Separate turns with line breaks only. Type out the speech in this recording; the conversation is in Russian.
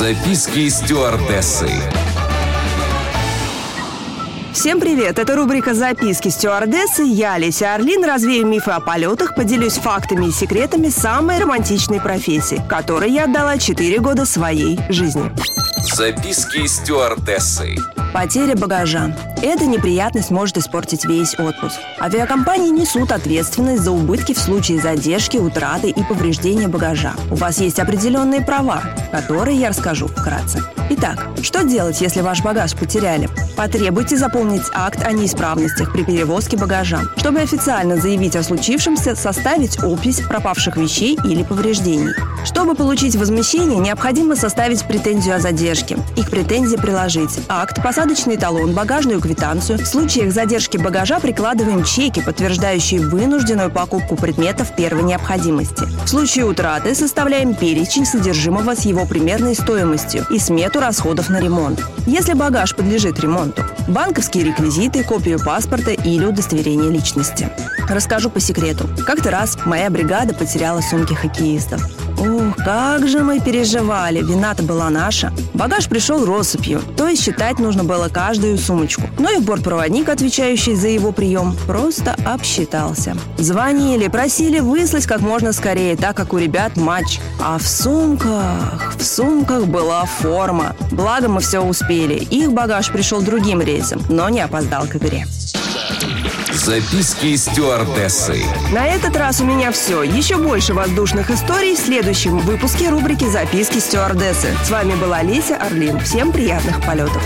Записки стюардессы.
Всем привет! Это рубрика «Записки стюардессы». Я, Леся Орлин, развею мифы о полетах, поделюсь фактами и секретами самой романтичной профессии, которой я отдала 4 года своей жизни.
Записки стюардессы.
Потеря багажа. Эта неприятность может испортить весь отпуск. Авиакомпании несут ответственность за убытки в случае задержки, утраты и повреждения багажа. У вас есть определенные права, которые я расскажу вкратце. Итак, что делать, если ваш багаж потеряли? Потребуйте заполнить акт о неисправностях при перевозке багажа. Чтобы официально заявить о случившемся, составить опись пропавших вещей или повреждений. Чтобы получить возмещение, необходимо составить претензию о задержке и к претензии приложить акт, посадочный талон, багажную квитанцию. В случаях задержки багажа прикладываем чеки, подтверждающие вынужденную покупку предметов первой необходимости. В случае утраты составляем перечень содержимого с его примерной стоимостью и смету расходов на ремонт. Если багаж подлежит ремонту, банковские реквизиты, копию паспорта или удостоверение личности. Расскажу по секрету. Как-то раз моя бригада потеряла сумки хоккеистов. Ух, как же мы переживали, вина-то была наша. Багаж пришел россыпью, то есть считать нужно было каждую сумочку. Но и бортпроводник, отвечающий за его прием, просто обсчитался. Звонили, просили выслать как можно скорее, так как у ребят матч. А в сумках, в сумках была форма. Благо мы все успели. Их багаж пришел другим рейсом, но не опоздал к игре.
Записки стюардессы.
На этот раз у меня все. Еще больше воздушных историй в следующем выпуске рубрики «Записки стюардессы». С вами была Леся Орлин. Всем приятных полетов.